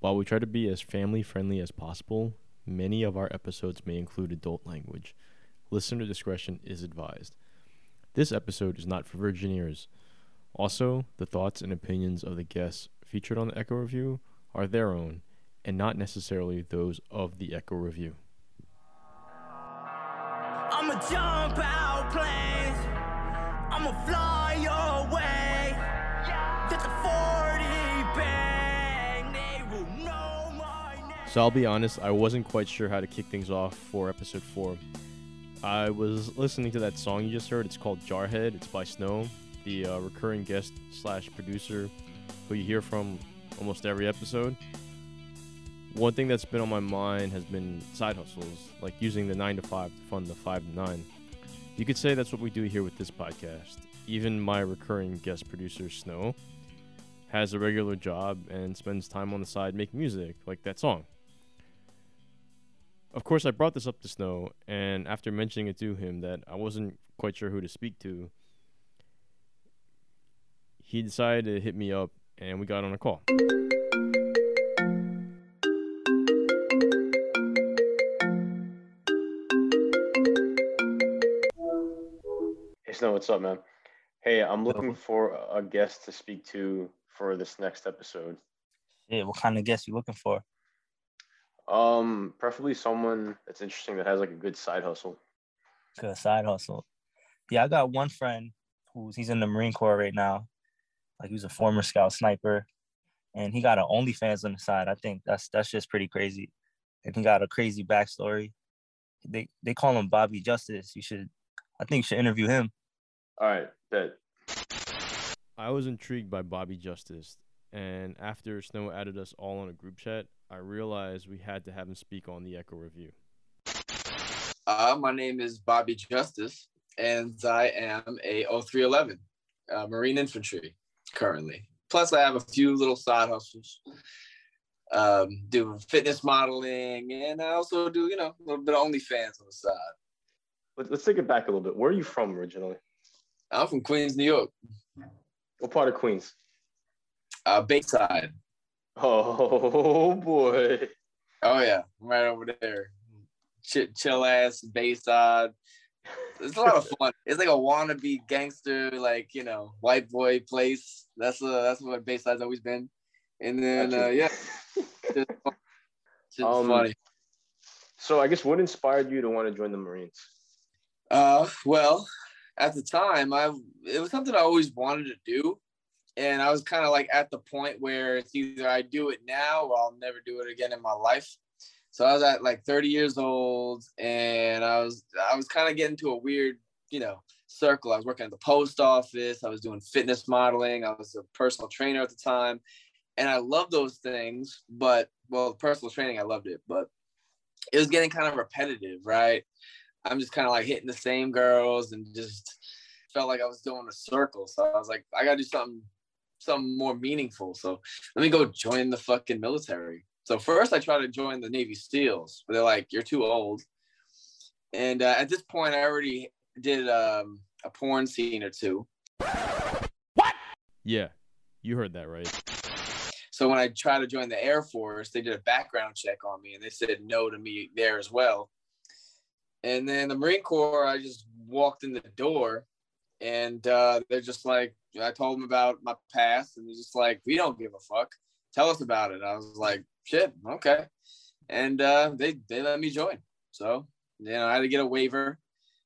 While we try to be as family friendly as possible, many of our episodes may include adult language. Listener discretion is advised. This episode is not for Virgineers. Also, the thoughts and opinions of the guests featured on the Echo Review are their own and not necessarily those of the Echo Review. I'ma jump out planes. I'ma fly your So I'll be honest, I wasn't quite sure how to kick things off for episode four. I was listening to that song you just heard. It's called Jarhead. It's by Snow, the uh, recurring guest slash producer who you hear from almost every episode. One thing that's been on my mind has been side hustles, like using the nine to five to fund the five to nine. You could say that's what we do here with this podcast. Even my recurring guest producer, Snow, has a regular job and spends time on the side making music, like that song. Of course, I brought this up to Snow, and after mentioning it to him that I wasn't quite sure who to speak to, he decided to hit me up, and we got on a call. Hey Snow, what's up, man? Hey, I'm looking for a guest to speak to for this next episode. Yeah, what kind of guest you looking for? Um, preferably someone that's interesting that has like a good side hustle. Good side hustle. Yeah, I got one friend who's he's in the Marine Corps right now. Like he was a former scout sniper, and he got an OnlyFans on the side. I think that's that's just pretty crazy, and he got a crazy backstory. They they call him Bobby Justice. You should, I think you should interview him. All right, bet. I was intrigued by Bobby Justice, and after Snow added us all on a group chat, I realized we had to have him speak on the Echo Review. Uh, my name is Bobby Justice, and I am a 0311 uh, Marine Infantry currently. Plus, I have a few little side hustles. Um, do fitness modeling, and I also do, you know, a little bit of OnlyFans on the side. Let, let's take it back a little bit. Where are you from originally? I'm from Queens, New York, What part of Queens? uh, Bayside. Oh boy. Oh yeah, right over there. Chill, chill ass Bayside. It's a lot of fun. It's like a wannabe gangster, like you know, white boy place. That's uh, that's what Bayside's always been. And then uh, yeah, fun. It's Um, funny. So I guess what inspired you to want to join the Marines? Uh, well, at the time, I it was something I always wanted to do, and I was kind of like at the point where it's either I do it now or I'll never do it again in my life. So I was at like 30 years old, and I was I was kind of getting to a weird, you know, circle. I was working at the post office. I was doing fitness modeling. I was a personal trainer at the time, and I loved those things. But well, personal training, I loved it, but it was getting kind of repetitive, right? I'm just kind of like hitting the same girls and just felt like I was doing a circle. So I was like, I gotta do something, something more meaningful. So let me go join the fucking military. So first I tried to join the Navy SEALs, but they're like, you're too old. And uh, at this point, I already did um, a porn scene or two. What? Yeah, you heard that right. So when I tried to join the Air Force, they did a background check on me and they said no to me there as well. And then the Marine Corps, I just walked in the door and uh, they're just like, I told them about my past and they're just like, we don't give a fuck. Tell us about it. I was like, shit, okay. And uh, they, they let me join. So, you know, I had to get a waiver,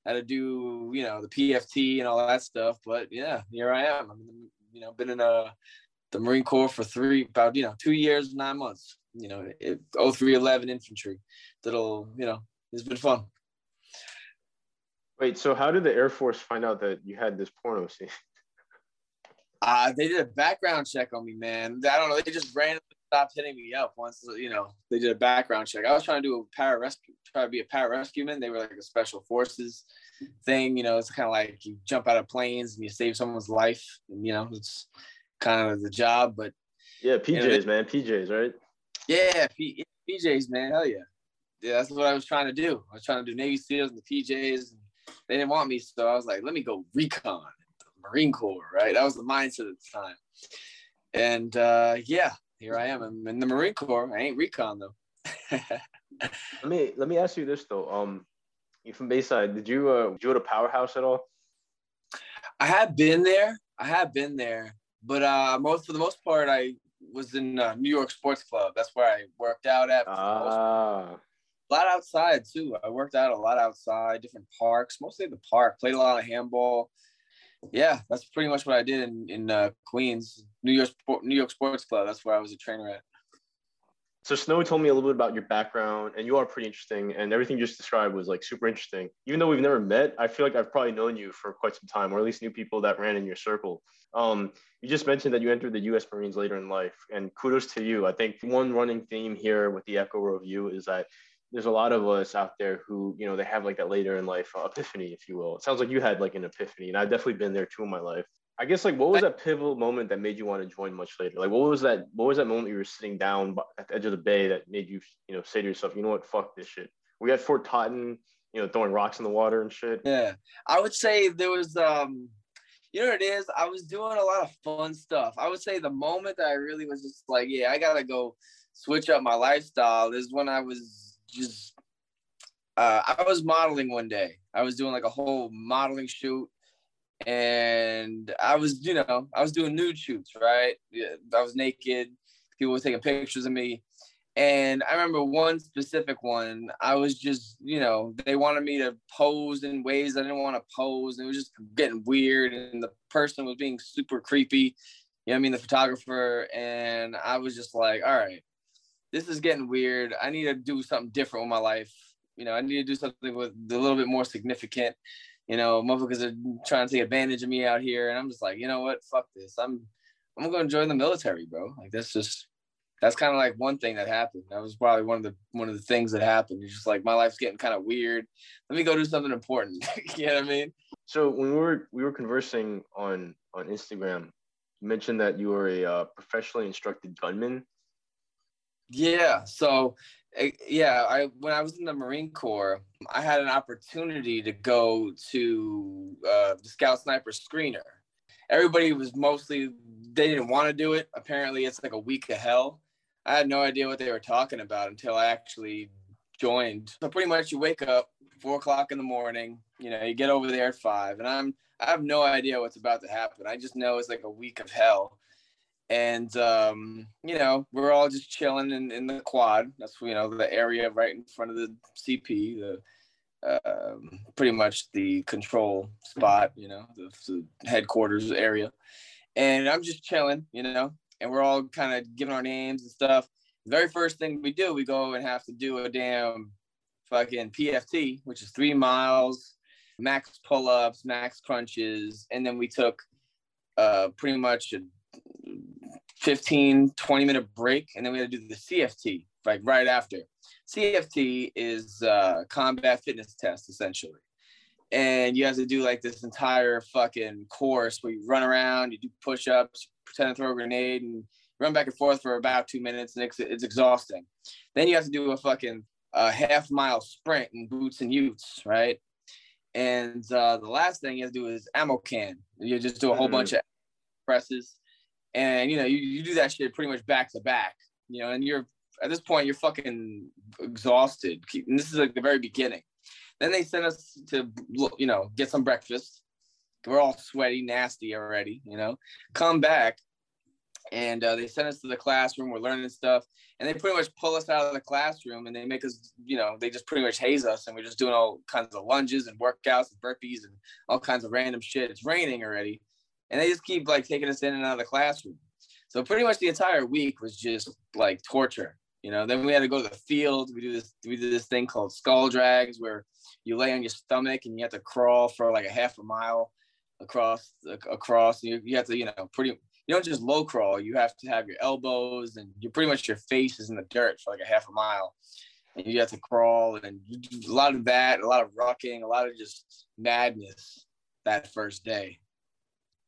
had to do, you know, the PFT and all that stuff. But yeah, here I am. I'm, you know, been in a, the Marine Corps for three, about, you know, two years, nine months, you know, it, 0311 infantry. That'll, you know, it's been fun. Wait, so how did the Air Force find out that you had this porno scene? Uh, they did a background check on me, man. I don't know. They just randomly stopped hitting me up once, you know, they did a background check. I was trying to do a pararescue, try to be a pararescueman. They were like a special forces thing, you know, it's kind of like you jump out of planes and you save someone's life. And, you know, it's kind of the job. But Yeah, PJs, man, PJs, right? yeah, P- PJs, man. Hell yeah. Yeah, that's what I was trying to do. I was trying to do Navy SEALs and the PJs. And they didn't want me. So I was like, let me go recon, the Marine Corps, right? That was the mindset at the time. And uh, yeah, here I am. I'm in the Marine Corps. I ain't recon though. Let me let me ask you this though. Um, you from Bayside? Did you uh did you go to Powerhouse at all? I have been there. I have been there, but uh, most for the most part, I was in uh, New York Sports Club. That's where I worked out at. for the most Ah, a lot outside too. I worked out a lot outside, different parks, mostly the park. Played a lot of handball. Yeah, that's pretty much what I did in in uh, Queens, New York New York Sports Club. That's where I was a trainer at. so Snow told me a little bit about your background, and you are pretty interesting, and everything you just described was like super interesting. Even though we've never met, I feel like I've probably known you for quite some time, or at least knew people that ran in your circle. Um, you just mentioned that you entered the U.S. Marines later in life, and kudos to you. I think one running theme here with the Echo Review is that there's a lot of us out there who, you know, they have like that later in life uh, epiphany, if you will. It sounds like you had like an epiphany, and I've definitely been there too in my life. I guess like what was that pivotal moment that made you want to join much later? Like what was that? What was that moment you were sitting down at the edge of the bay that made you, you know, say to yourself, you know what, fuck this shit. We at Fort Totten, you know, throwing rocks in the water and shit. Yeah, I would say there was um, you know what it is. I was doing a lot of fun stuff. I would say the moment that I really was just like, yeah, I gotta go switch up my lifestyle is when I was just. Uh, I was modeling one day. I was doing like a whole modeling shoot, and I was, you know, I was doing nude shoots, right? I was naked. People were taking pictures of me. And I remember one specific one, I was just, you know, they wanted me to pose in ways I didn't want to pose. And it was just getting weird. And the person was being super creepy. You know I mean? The photographer. And I was just like, all right, this is getting weird. I need to do something different with my life. You know, I need to do something with a little bit more significant. You know, motherfuckers are trying to take advantage of me out here. And I'm just like, you know what? Fuck this. I'm I'm gonna join the military, bro. Like that's just that's kind of like one thing that happened. That was probably one of the one of the things that happened. It's just like my life's getting kind of weird. Let me go do something important. you know what I mean? So when we were we were conversing on on Instagram, you mentioned that you were a uh, professionally instructed gunman. Yeah. So eh, yeah, I when I was in the Marine Corps, I had an opportunity to go to uh, the Scout Sniper Screener. Everybody was mostly they didn't want to do it. Apparently, it's like a week of hell. I had no idea what they were talking about until I actually joined. So pretty much, you wake up four o'clock in the morning. You know, you get over there at five, and I'm I have no idea what's about to happen. I just know it's like a week of hell and um, you know we're all just chilling in, in the quad. That's you know the area right in front of the cp the um, pretty much the control spot you know the, the headquarters area. And i'm just chilling you know and we're all kind of giving our names and stuff. The very first thing we do we go and have to do a damn fucking pft which is three miles max pull-ups max crunches. And then we took uh, pretty much a 15, 20 minute break, and then we had to do the CFT like right after. CFT is uh, combat fitness test essentially, and you have to do like this entire fucking course where you run around, you do push ups, pretend to throw a grenade, and run back and forth for about two minutes, and it's, it's exhausting. Then you have to do a fucking uh, half mile sprint in boots and utes, right? And uh, the last thing you have to do is ammo can. You just do a whole Mhm. bunch of presses and you know you, you do that shit pretty much back to back you know and you're at this point you're fucking exhausted. And this is like the very beginning. Then they send us to you know get some breakfast. We're all sweaty nasty already you know. Come back and uh, they send us to the classroom. We're learning stuff and they pretty much pull us out of the classroom and they make us you know they just pretty much haze us and we're just doing all kinds of lunges and workouts and burpees and all kinds of random shit. It's raining already and they just keep like taking us in and out of the classroom. So pretty much the entire week was just like torture, you know. Then we had to go to the field. We do this we do this thing called skull drags where you lay on your stomach and you have to crawl for like a half a mile across across. You, you have to you know pretty you don't just low crawl. You have to have your elbows and you pretty much your face is in the dirt for like a half a mile, and you have to crawl and a lot of that, a lot of rucking, a lot of just madness that first day.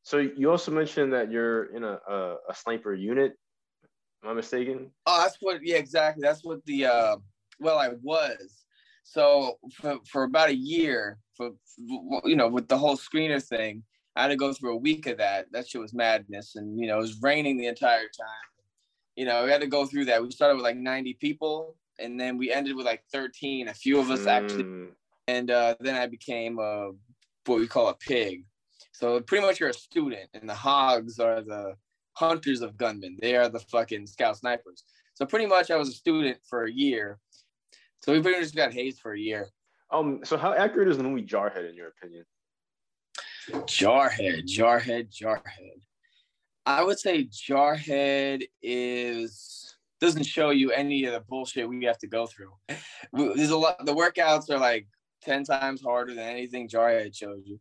So you also mentioned that you're in a a, a sniper unit. Am I mistaken? Oh, that's what. Yeah, exactly. That's what the. Uh, well, I was. So for, for about a year, for you know, with the whole screener thing, I had to go through a week of that. That shit was madness, and you know, it was raining the entire time. you know, we had to go through that. We started with like 90 people, and then we ended with like 13. A few of us actually, Mm, and uh, then I became a what we call a pig. So pretty much you're a student, and the hogs are the hunters of gunmen. They are the fucking scout snipers. So pretty much I was a student for a year. So we pretty much got hazed for a year. Um, so how accurate is the movie Jarhead in your opinion? Jarhead, Jarhead, Jarhead. I would say Jarhead is doesn't show you any of the bullshit we have to go through. There's a lot. The workouts are like ten times harder than anything Jarhead shows you.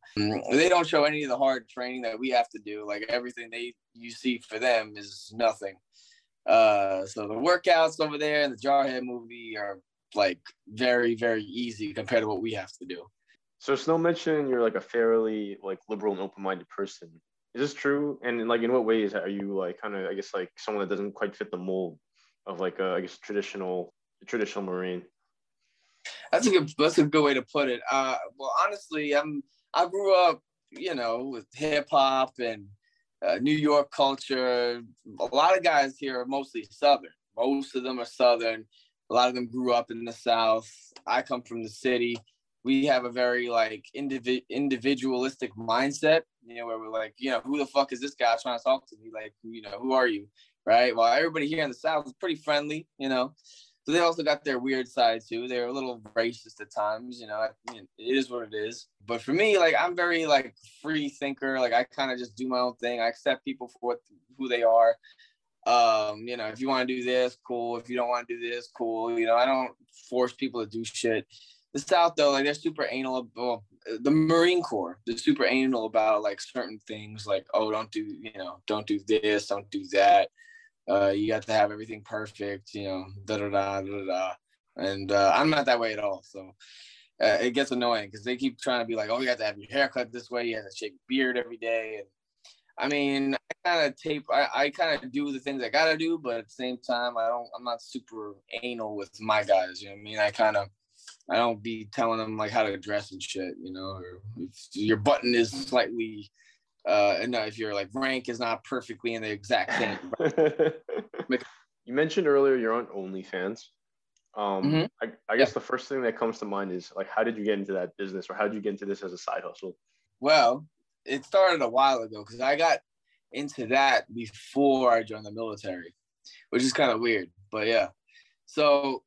They don't show any of the hard training that we have to do. Like everything they you see for them is nothing. Uh, so the workouts over there in the Jarhead movie are like very very easy compared to what we have to do. So Snow mentioned you're like a fairly like liberal and open-minded person. Is this true? And like in what ways are you like kind of I guess like someone that doesn't quite fit the mold of like a, I guess traditional traditional Marine? That's a good. That's a good way to put it. Uh, well, honestly, I'm. I grew up, you know, with hip hop and uh, New York culture. A lot of guys here are mostly Southern. Most of them are Southern. A lot of them grew up in the South. I come from the city. We have a very like indivi- individualistic mindset, you know, where we're like, you know, who the fuck is this guy trying to talk to me? Like, you know, who are you? Right. Well, everybody here in the South is pretty friendly, you know. So they also got their weird side too. They're a little racist at times, you know. I mean, it is what it is. But for me, like I'm very like free thinker. Like I kind of just do my own thing. I accept people for what who they are. Um, you know, if you want to do this, cool. If you don't want to do this, cool. You know, I don't force people to do shit. The South though, like they're super anal. Well, the Marine Corps, they're super anal about like certain things, like oh, don't do, you know, don't do this, don't do that uh, you got to have everything perfect, you know, da da da da da. And uh, I'm not that way at all. So uh, it gets annoying because they keep trying to be like, oh, you have to have your hair cut this way, you have to shave your beard every day. And I mean, I kind of tape, I, I kind of do the things I gotta do, but at the same time, I don't, I'm not super anal with my guys. You know what I mean? I kind of, I don't be telling them like how to dress and shit, you know, or if your button is slightly uh and if your like rank is not perfectly in the exact same you mentioned earlier you're on OnlyFans. Um, Mhm. I, I guess the first thing that comes to mind is like, how did you get into that business, or how did you get into this as a side hustle? Well, it started a while ago because I got into that before I joined the military, which is kind of weird. But yeah. So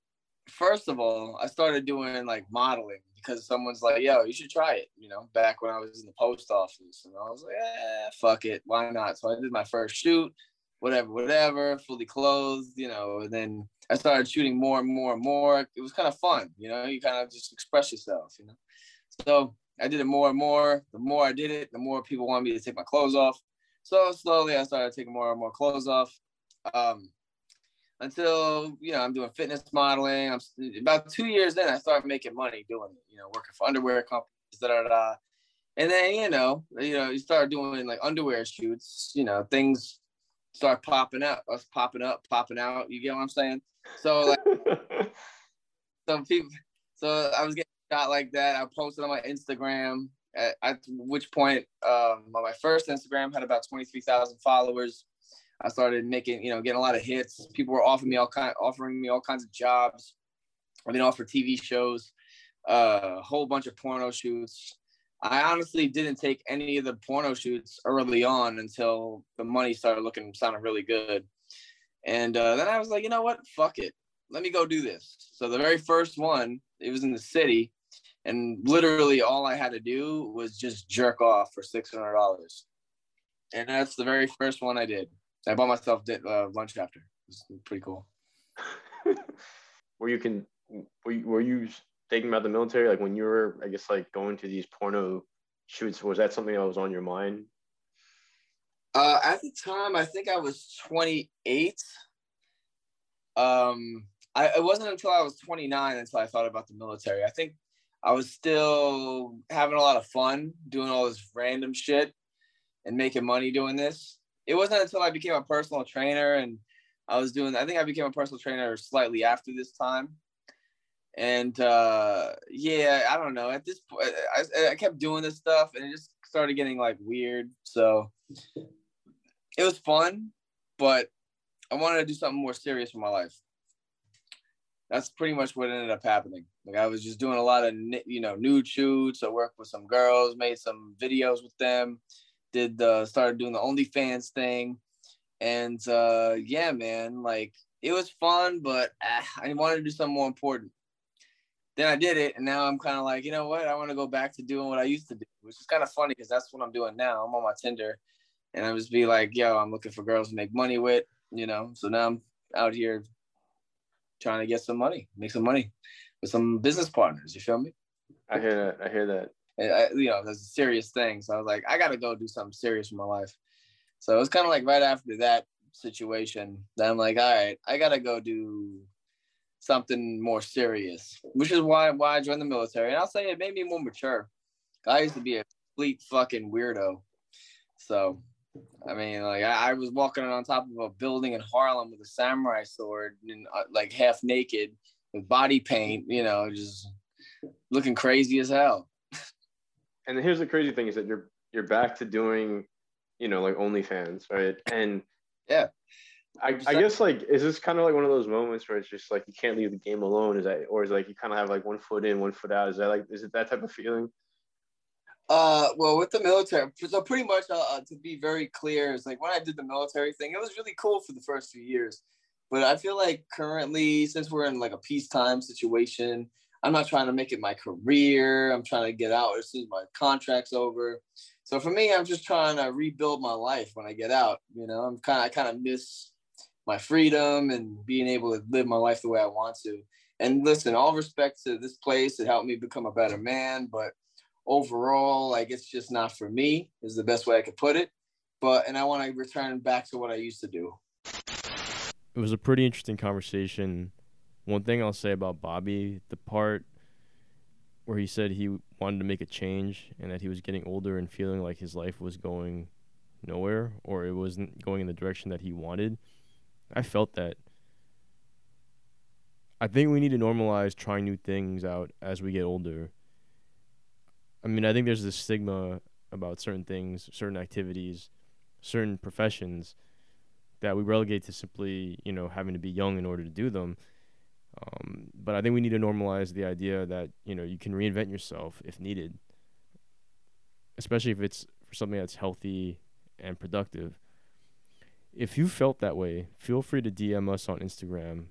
first of all, I started doing like modeling because someone's like, yo, you should try it, you know, back when I was in the post office. And I was like, eh, fuck it. Why not? So I did my first shoot, whatever, whatever, fully clothed, you know, and then I started shooting more and more and more. It was kind of fun, you know, you kind of just express yourself, you know. So I did it more and more. The more I did it, the more people wanted me to take my clothes off. So slowly I started taking more and more clothes off. Um, until you know I'm doing fitness modeling. I'm about two years in, I started making money doing it. You know, working for underwear companies, da da da. And then you know, you know, you start doing like underwear shoots. You know, things start popping up, us popping up, popping out. You get what I'm saying? So like some people, so I was getting shot like that. I posted on my Instagram. At, at which point, um, my first Instagram had about twenty three thousand followers. I started making, you know, getting a lot of hits. People were offering me all kind, offering me all kinds of jobs. I've been offered TV shows, uh, a whole bunch of porno shoots. I honestly didn't take any of the porno shoots early on until the money started looking sounding really good. And uh, then I was like, you know what? Fuck it. Let me go do this. So the very first one, it was in the city, and literally all I had to do was just jerk off for six hundred dollars. And that's the very first one I did. I bought myself uh, lunch after. It was pretty cool. were you can were you, were you thinking about the military like when you were I guess like going to these porno shoots? Was that something that was on your mind? Uh, at the time, I think I was 28. Um, I it wasn't until I was 29 until I thought about the military. I think I was still having a lot of fun doing all this random shit and making money doing this. It wasn't until I became a personal trainer and I was doing, I think I became a personal trainer slightly after this time. And uh, yeah, I don't know. At this point, I, I kept doing this stuff and it just started getting like weird. So it was fun, but I wanted to do something more serious for my life. That's pretty much what ended up happening. Like I was just doing a lot of you know nude shoots. I worked with some girls, made some videos with them, did the started doing the OnlyFans thing, and uh, yeah, man, like it was fun, but uh, I wanted to do something more important. Then I did it, and now I'm kind of like, you know what? I want to go back to doing what I used to do, which is kind of funny because that's what I'm doing now. I'm on my Tinder, and I just be like, yo, I'm looking for girls to make money with, you know. So now I'm out here trying to get some money, make some money with some business partners. You feel me? I hear that. I hear that. I, you know, that's a serious thing. So I was like, I got to go do something serious with my life. So it was kind of like right after that situation that I'm like, all right, I got to go do something more serious, which is why why I joined the military. And I'll say it made me more mature. I used to be a complete fucking weirdo. So, I mean, like I, I was walking on top of a building in Harlem with a samurai sword and uh, like half naked with body paint, you know, just looking crazy as hell. And here's the crazy thing is that you're you're back to doing, you know, like OnlyFans, right? And yeah, I, I guess like is this kind of like one of those moments where it's just like you can't leave the game alone? Is that or is like you kind of have like one foot in, one foot out? Is that like is it that type of feeling? Uh, well, with the military, so pretty much uh, uh to be very clear, is like when I did the military thing, it was really cool for the first few years, but I feel like currently, since we're in like a peacetime situation, I'm not trying to make it my career. I'm trying to get out as soon as my contract's over. So for me, I'm just trying to rebuild my life when I get out. You know, I'm kind of I kind of miss my freedom and being able to live my life the way I want to. And listen, all respect to this place, it helped me become a better man. But overall, like it's just not for me, is the best way I could put it. But and I want to return back to what I used to do. It was a pretty interesting conversation. One thing I'll say about Bobby, the part where he said he wanted to make a change and that he was getting older and feeling like his life was going nowhere or it wasn't going in the direction that he wanted I felt that. I think we need to normalize trying new things out as we get older. I mean, I think there's this stigma about certain things, certain activities, certain professions that we relegate to simply, you know, having to be young in order to do them. Um, but I think we need to normalize the idea that, you know, you can reinvent yourself if needed, especially if it's for something that's healthy and productive. If you felt that way, feel free to DM us on Instagram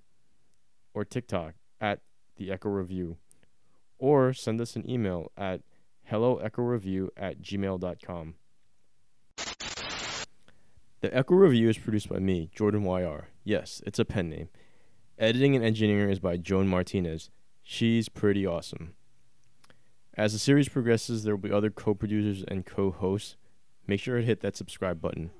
or TikTok at the Echo Review or send us an email at helloechoreview at gmail.com. The Echo Review is produced by me, Jordan YR. Yes, it's a pen name. Editing and engineering is by Joan Martinez. She's pretty awesome. As the series progresses, there will be other co producers and co hosts. Make sure to hit that subscribe button.